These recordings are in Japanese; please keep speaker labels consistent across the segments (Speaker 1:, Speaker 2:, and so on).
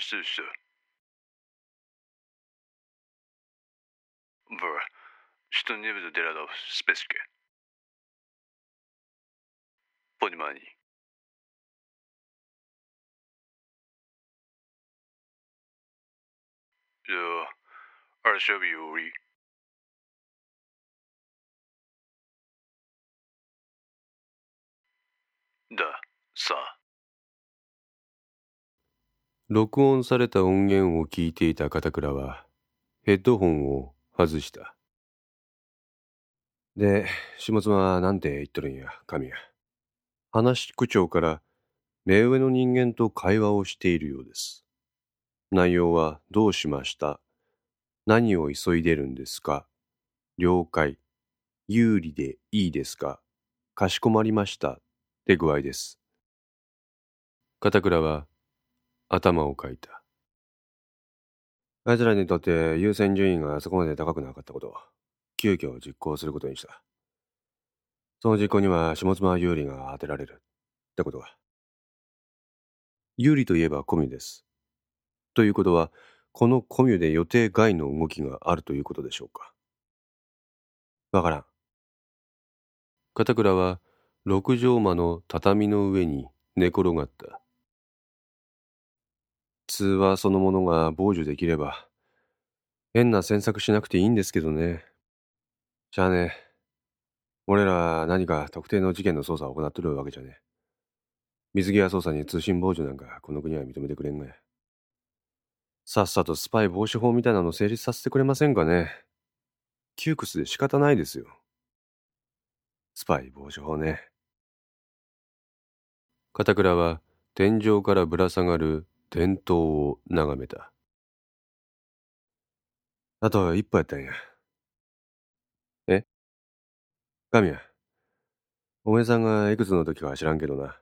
Speaker 1: 事。Бр, что не буду делать в списке. Понимание. Я Аршев Юрий. Да, са.
Speaker 2: 録音された音源を聞いていた片倉はヘッドホンを外した。で、下妻は何て言っとるんや、神谷。話口調から目上の人間と会話をしているようです。内容はどうしました？何を急いでるんですか？了解。有利でいいですか？かしこまりました。って具合です。片倉は頭をかいた。あいつらにとって優先順位がそこまで高くなかったことを急遽実行することにした。その実行には下妻有利が当てられるってことは。有利といえばコミュです。ということは、このコミュで予定外の動きがあるということでしょうか。わからん。片倉は六畳間の畳の上に寝転がった。通話そのものが傍受できれば、変な詮索しなくていいんですけどね。じゃあね。俺ら何か特定の事件の捜査を行ってるわけじゃね水際捜査に通信傍受なんかこの国は認めてくれんがや。さっさとスパイ防止法みたいなの成立させてくれませんかね。窮屈で仕方ないですよ。スパイ防止法ね。片倉は天井からぶら下がる電灯を眺めた。あと一歩やったんや。え？神谷。おめさんがいくつの時か知らんけどな。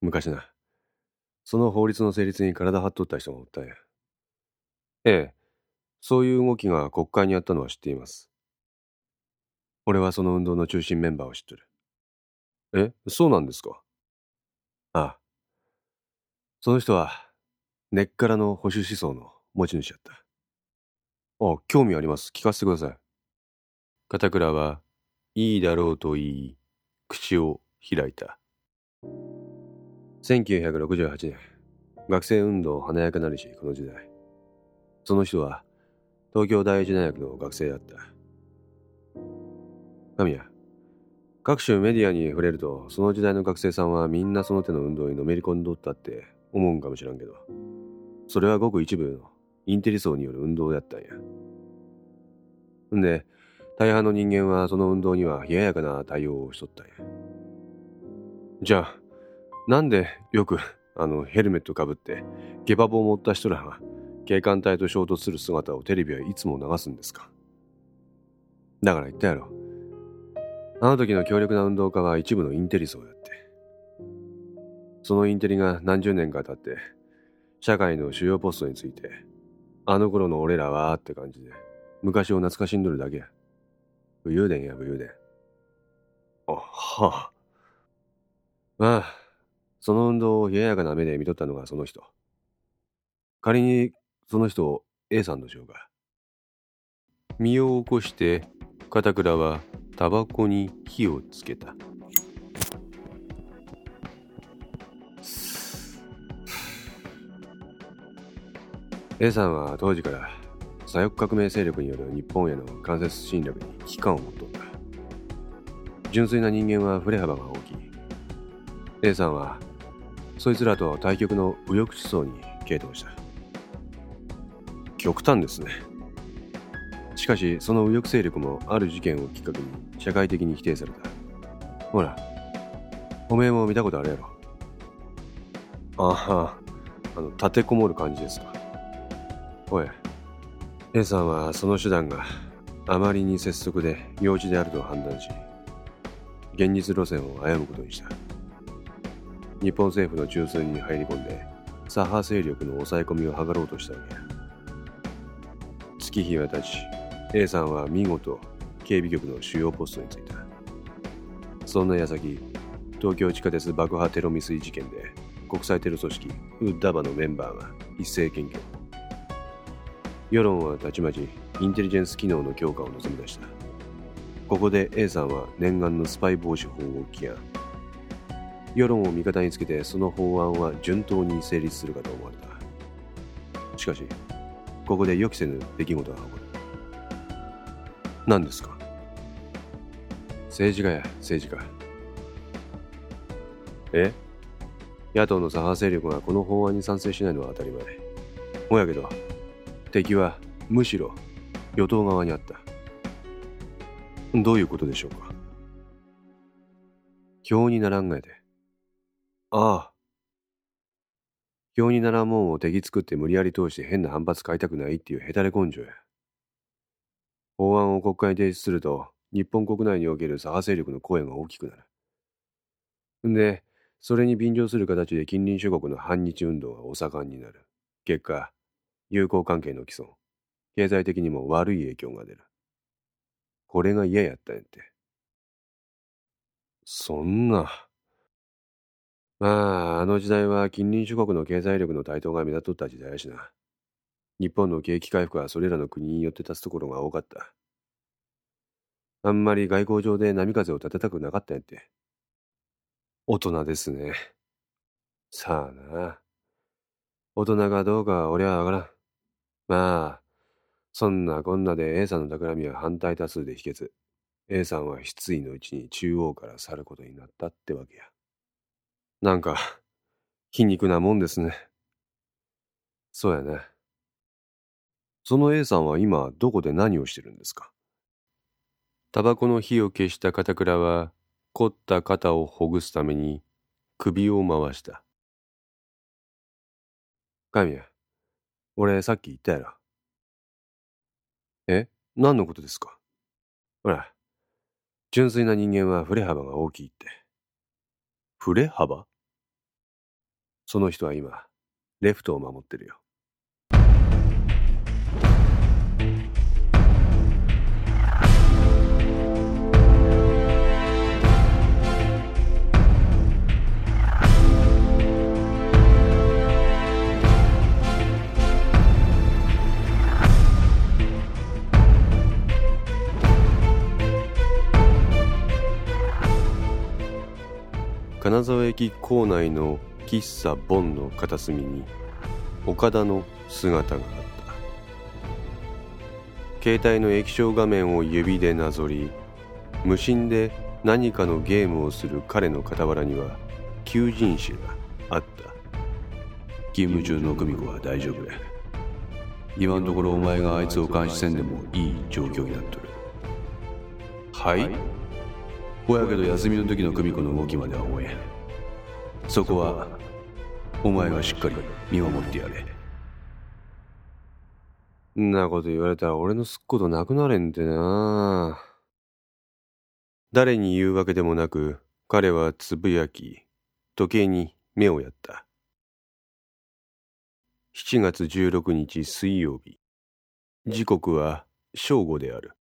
Speaker 2: 昔な。その法律の成立に体張っとった人がおったんや。ええ、そういう動きが国会にあったのは知っています。俺はその運動の中心メンバーを知ってる。え、そうなんですか？ああ。その人は、根っからの保守思想の持ち主やった。あ、興味あります。聞かせてください。片倉は、いいだろうと言い、口を開いた。1968年、学生運動華やかなりし、この時代。その人は東京第一大学の学生だった。神谷、各種メディアに触れると、その時代の学生さんはみんなその手の運動にのめり込んどったって思うんかもしらんけど、それはごく一部のインテリ層による運動やったんや。んで、大半の人間はその運動には冷ややかな対応をしとったんや。じゃあ、なんでよくあのヘルメットかぶってゲバ棒を持った人らが警官隊と衝突する姿をテレビはいつも流すんですか?だから言ったやろ。あの時の強力な運動家は一部のインテリ層やって。そのインテリが何十年か経って、社会の主要ポストについて、あの頃の俺らはって感じで、昔を懐かしんどるだけや。武勇伝や武勇伝。あ、はあ。まあ、その運動を冷ややかな目で見とったのがその人。仮にその人を A さんとしようか。身を起こして片倉はタバコに火をつけた。A さんは当時から左翼革命勢力による日本への間接侵略に危機感を持っとった。純粋な人間は振れ幅が大きい。A さんはそいつらと対極の右翼思想に傾倒した。極端ですね。しかし、その右翼勢力もある事件をきっかけに社会的に否定された。ほら、おめえも見たことあるやろ。ああ、あの、立てこもる感じですか。おい、A さんはその手段があまりに拙速で幼稚であると判断し、現実路線を歩むことにした。日本政府の中枢に入り込んで、左派勢力の抑え込みを図ろうとしたわけや。月日は経ち A さんは見事警備局の主要ポストに就いたそんな矢先東京地下鉄爆破テロ未遂事件で国際テロ組織ウッダバのメンバーが一斉検挙。世論はたちまちインテリジェンス機能の強化を望み出した。ここで A さんは念願のスパイ防止法を起案。世論を味方につけてその法案は順当に成立するかと思われた。しかし、ここで予期せぬ出来事が起こる。何ですか？政治家や政治家。え？野党の左派勢力がこの法案に賛成しないのは当たり前。もやけど、敵はむしろ与党側にあった。どういうことでしょうか？表にならんがやで。ああ。表にならんもんを敵作って無理やり通して変な反発買いたくないっていうヘタレ根性や。法案を国会に提出すると、日本国内における左派勢力の声が大きくなる。んで、それに便乗する形で近隣諸国の反日運動がお盛んになる。結果、友好関係の既存。経済的にも悪い影響が出る。これが嫌やったんやって。そんな。まあ、あの時代は近隣諸国の経済力の台頭が目立っとった時代やしな。日本の景気回復はそれらの国によって立つところが多かった。あんまり外交上で波風を立てたくなかったんやって。大人ですね。さあな。大人がどうか俺はわからん。まあ、そんなこんなで A さんの企みは反対多数で否決。A さんは失意のうちに中央から去ることになったってわけや。なんか、皮肉なもんですね。そうやね。その A さんは今どこで何をしてるんですか？タバコの火を消した片倉は凝った肩をほぐすために首を回した。神谷、俺さっき言ったやろ。え？何のことですか？ほら、純粋な人間は振れ幅が大きいって。振れ幅？その人は今、レフトを守ってるよ。金沢駅構内の喫茶ボンの片隅に岡田の姿があった。携帯の液晶画面を指でなぞり無心で何かのゲームをする彼の傍らには求人誌があった。
Speaker 3: 勤務中の久美子は大丈夫や今のところお前があいつを監視せんでもいい状況になっとる。
Speaker 2: はい。
Speaker 3: ほやけど休みの時の久美子の動きまでは終えそこはお前がしっかり見守ってやれ。
Speaker 2: んなこと言われたら俺のすっことなくなれんてな。誰に言うわけでもなく彼はつぶやき時計に目をやった。7月16日水曜日。時刻は正午である。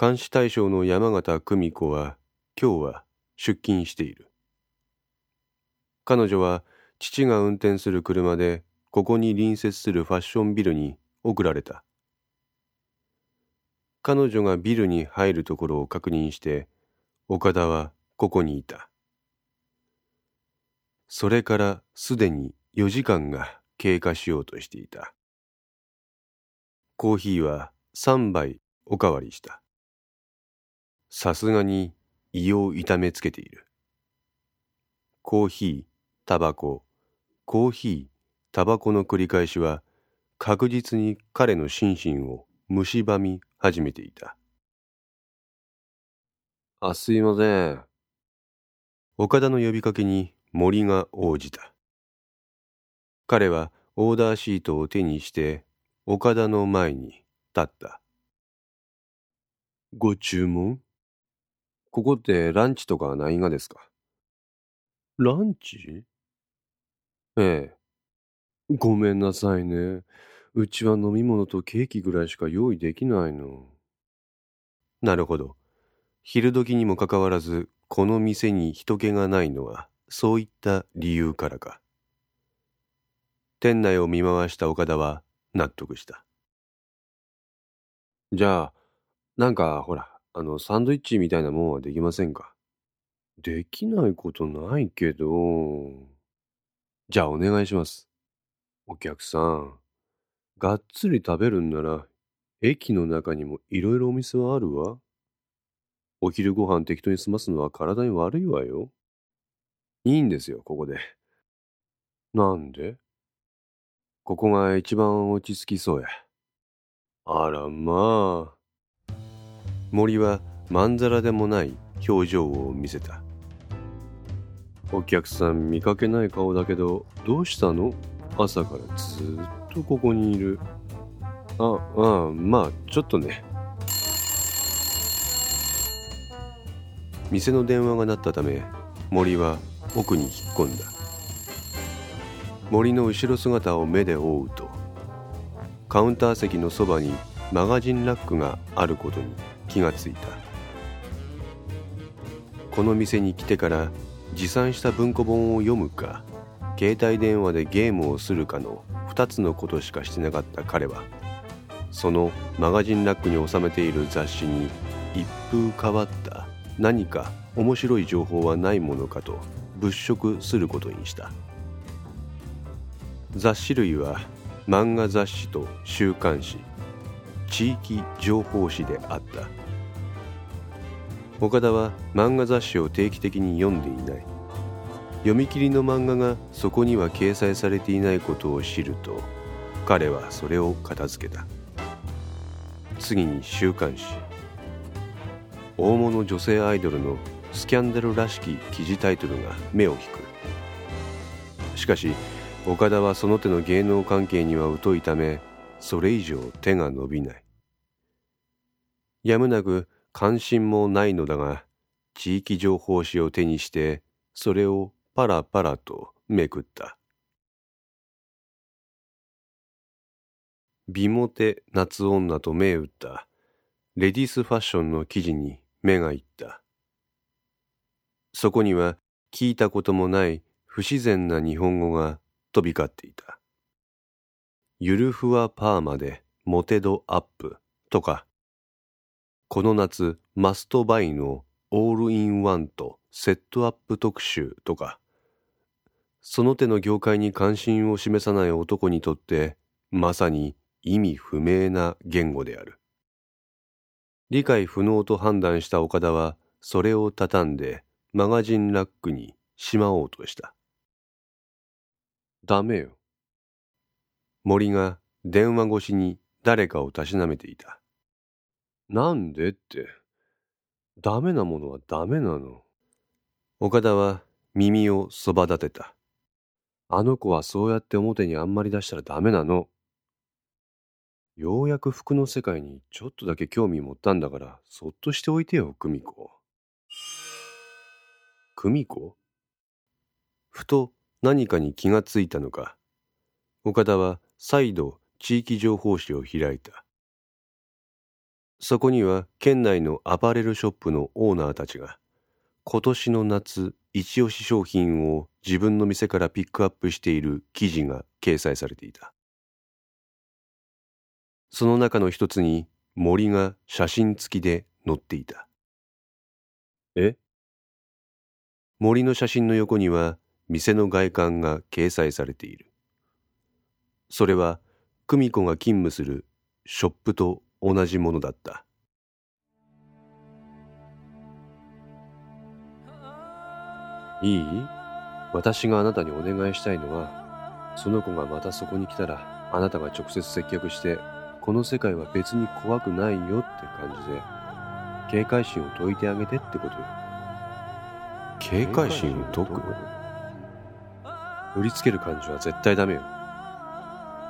Speaker 2: 監視対象の山形久美子は今日は出勤している。彼女は父が運転する車でここに隣接するファッションビルに送られた。彼女がビルに入るところを確認して岡田はここにいた。それからすでに4時間が経過しようとしていた。コーヒーは3杯おかわりした。さすがに胃を痛めつけている。コーヒー、タバコ、コーヒー、タバコの繰り返しは確実に彼の心身を蝕み始めていた。あ、すいません。岡田の呼びかけに森が応じた。彼はオーダーシートを手にして岡田の前に立った。ご注文？ここってランチとかないがですか？ランチ？ええ。ごめんなさいね。うちは飲み物とケーキぐらいしか用意できないの。なるほど。昼時にもかかわらず、この店に人気がないのは、そういった理由からか。店内を見回した岡田は納得した。じゃあ、なんかほら、あの、サンドイッチみたいなもんはできませんか？できないことないけど。じゃあお願いします。お客さん、がっつり食べるんなら、駅の中にもいろいろお店はあるわ。お昼ご飯適当に済ますのは体に悪いわよ。いいんですよ、ここで。なんで？ここが一番落ち着きそうや。あらまあ。森はまんざらでもない表情を見せた。お客さん見かけない顔だけど、どうしたの？朝からずっとここにいる。あ、あ、まあ、ちょっとね。店の電話が鳴ったため、森は奥に引っ込んだ。森の後ろ姿を目で追うと、カウンター席のそばにマガジンラックがあることに気がついた。この店に来てから持参した文庫本を読むか携帯電話でゲームをするかの2つのことしかしてなかった彼はそのマガジンラックに収めている雑誌に一風変わった何か面白い情報はないものかと物色することにした。雑誌類は漫画雑誌と週刊誌地域情報誌であった。岡田は漫画雑誌を定期的に読んでいない。読み切りの漫画がそこには掲載されていないことを知ると彼はそれを片付けた。次に週刊誌。大物女性アイドルのスキャンダルらしき記事タイトルが目を引く。しかし岡田はその手の芸能関係には疎いためそれ以上手が伸びない。やむなく関心もないのだが地域情報誌を手にしてそれをパラパラとめくった。美モテ夏女と銘打った。レディースファッションの記事に目がいった。そこには聞いたこともない不自然な日本語が飛び交っていた。ゆるふわパーマでモテ度アップとか。この夏マストバイのオールインワンとセットアップ特集とかその手の業界に関心を示さない男にとってまさに意味不明な言語である。理解不能と判断した岡田はそれを畳んでマガジンラックにしまおうとした。ダメよ。森が電話越しに誰かをたしなめていた。なんで？ってダメなものはダメなの。岡田は耳をそば立てたあの子はそうやって表にあんまり出したらダメなのようやく服の世界にちょっとだけ興味持ったんだからそっとしておいてよ久美子久美子ふと何かに気がついたのか岡田は再度地域情報誌を開いた。そこには県内のアパレルショップのオーナーたちが今年の夏一押し商品を自分の店からピックアップしている記事が掲載されていた。その中の一つに森が写真付きで載っていた。え？森の写真の横には店の外観が掲載されている。それは久美子が勤務するショップと同じものだった。いい？私があなたにお願いしたいのはその子がまたそこに来たらあなたが直接接客してこの世界は別に怖くないよって感じで警戒心を解いてあげてってこと。よ警戒心を解く？売りつける感じは絶対ダメよ。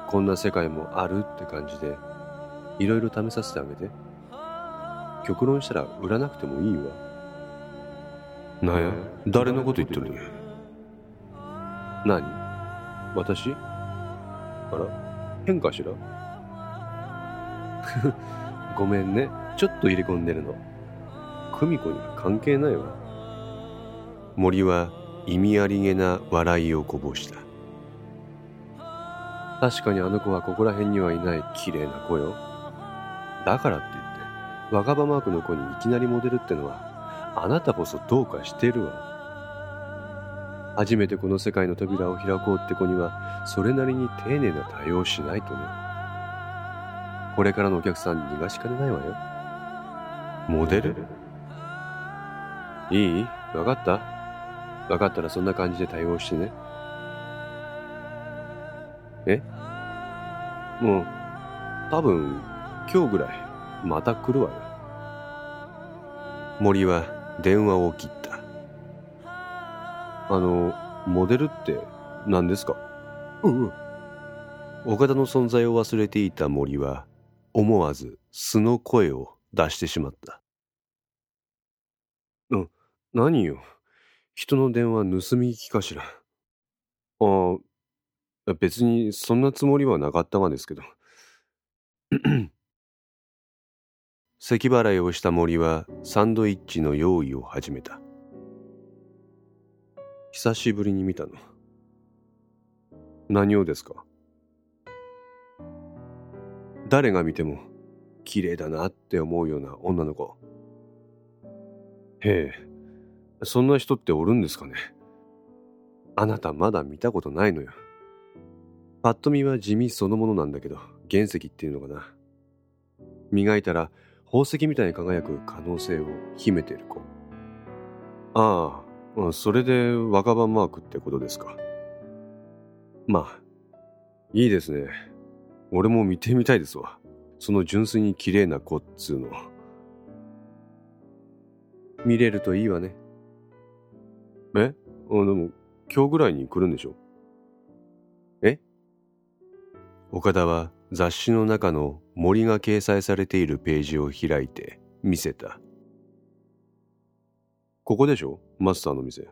Speaker 2: こんな世界もあるって感じでいろいろ試させてあげて。極論したら売らなくてもいいわ。なんや？誰のこと言ってるの？何？私？あら？変かしら？ごめんね。ちょっと入れ込んでるの。久美子には関係ないわ。森は意味ありげな笑いをこぼした。確かにあの子はここら辺にはいない。綺麗な子よ。だからって言って、若葉マークの子にいきなりモデルってのは、あなたこそどうかしてるわ。初めてこの世界の扉を開こうって子には、それなりに丁寧な対応しないとね。これからのお客さん逃がしかねないわよ。モデル？いい？わかった？わかったらそんな感じで対応してね。え？もう、多分、今日ぐらい、また来るわよ。森は電話を切った。あの、モデルって何ですか？うん。岡田の存在を忘れていた森は、思わず素の声を出してしまった。うん、何よ？人の電話盗み聞きかしら？ああ、別にそんなつもりはなかったがですけど。咳払いをした森はサンドイッチの用意を始めた。久しぶりに見たの。何をですか？誰が見ても綺麗だなって思うような女の子。へえ、そんな人っておるんですかね？あなたまだ見たことないのよ。パッと見は地味そのものなんだけど、原石っていうのかな。磨いたら宝石みたいに輝く可能性を秘めている子。ああ、それで若葉マークってことですか。まあ、いいですね。俺も見てみたいですわ。その純粋に綺麗な子っつうの。見れるといいわね。え？あでも、今日ぐらいに来るんでしょ？え？岡田は雑誌の中の森が掲載されているページを開いて見せた。ここでしょ？マスターの店。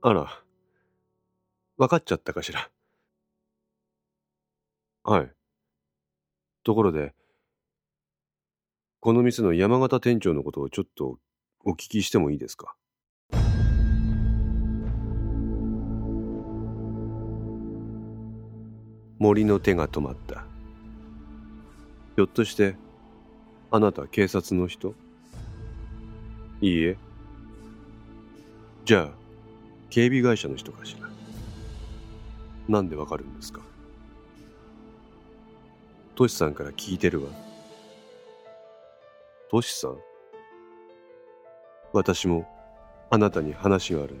Speaker 2: あら、分かっちゃったかしら？はい。ところで、この店の山形店長のことをちょっとお聞きしてもいいですか？森の手が止まった。ひょっとして、あなた警察の人？いいえ。じゃあ、警備会社の人かしら？なんでわかるんですか？トシさんから聞いてるわ。トシさん？私もあなたに話があるの。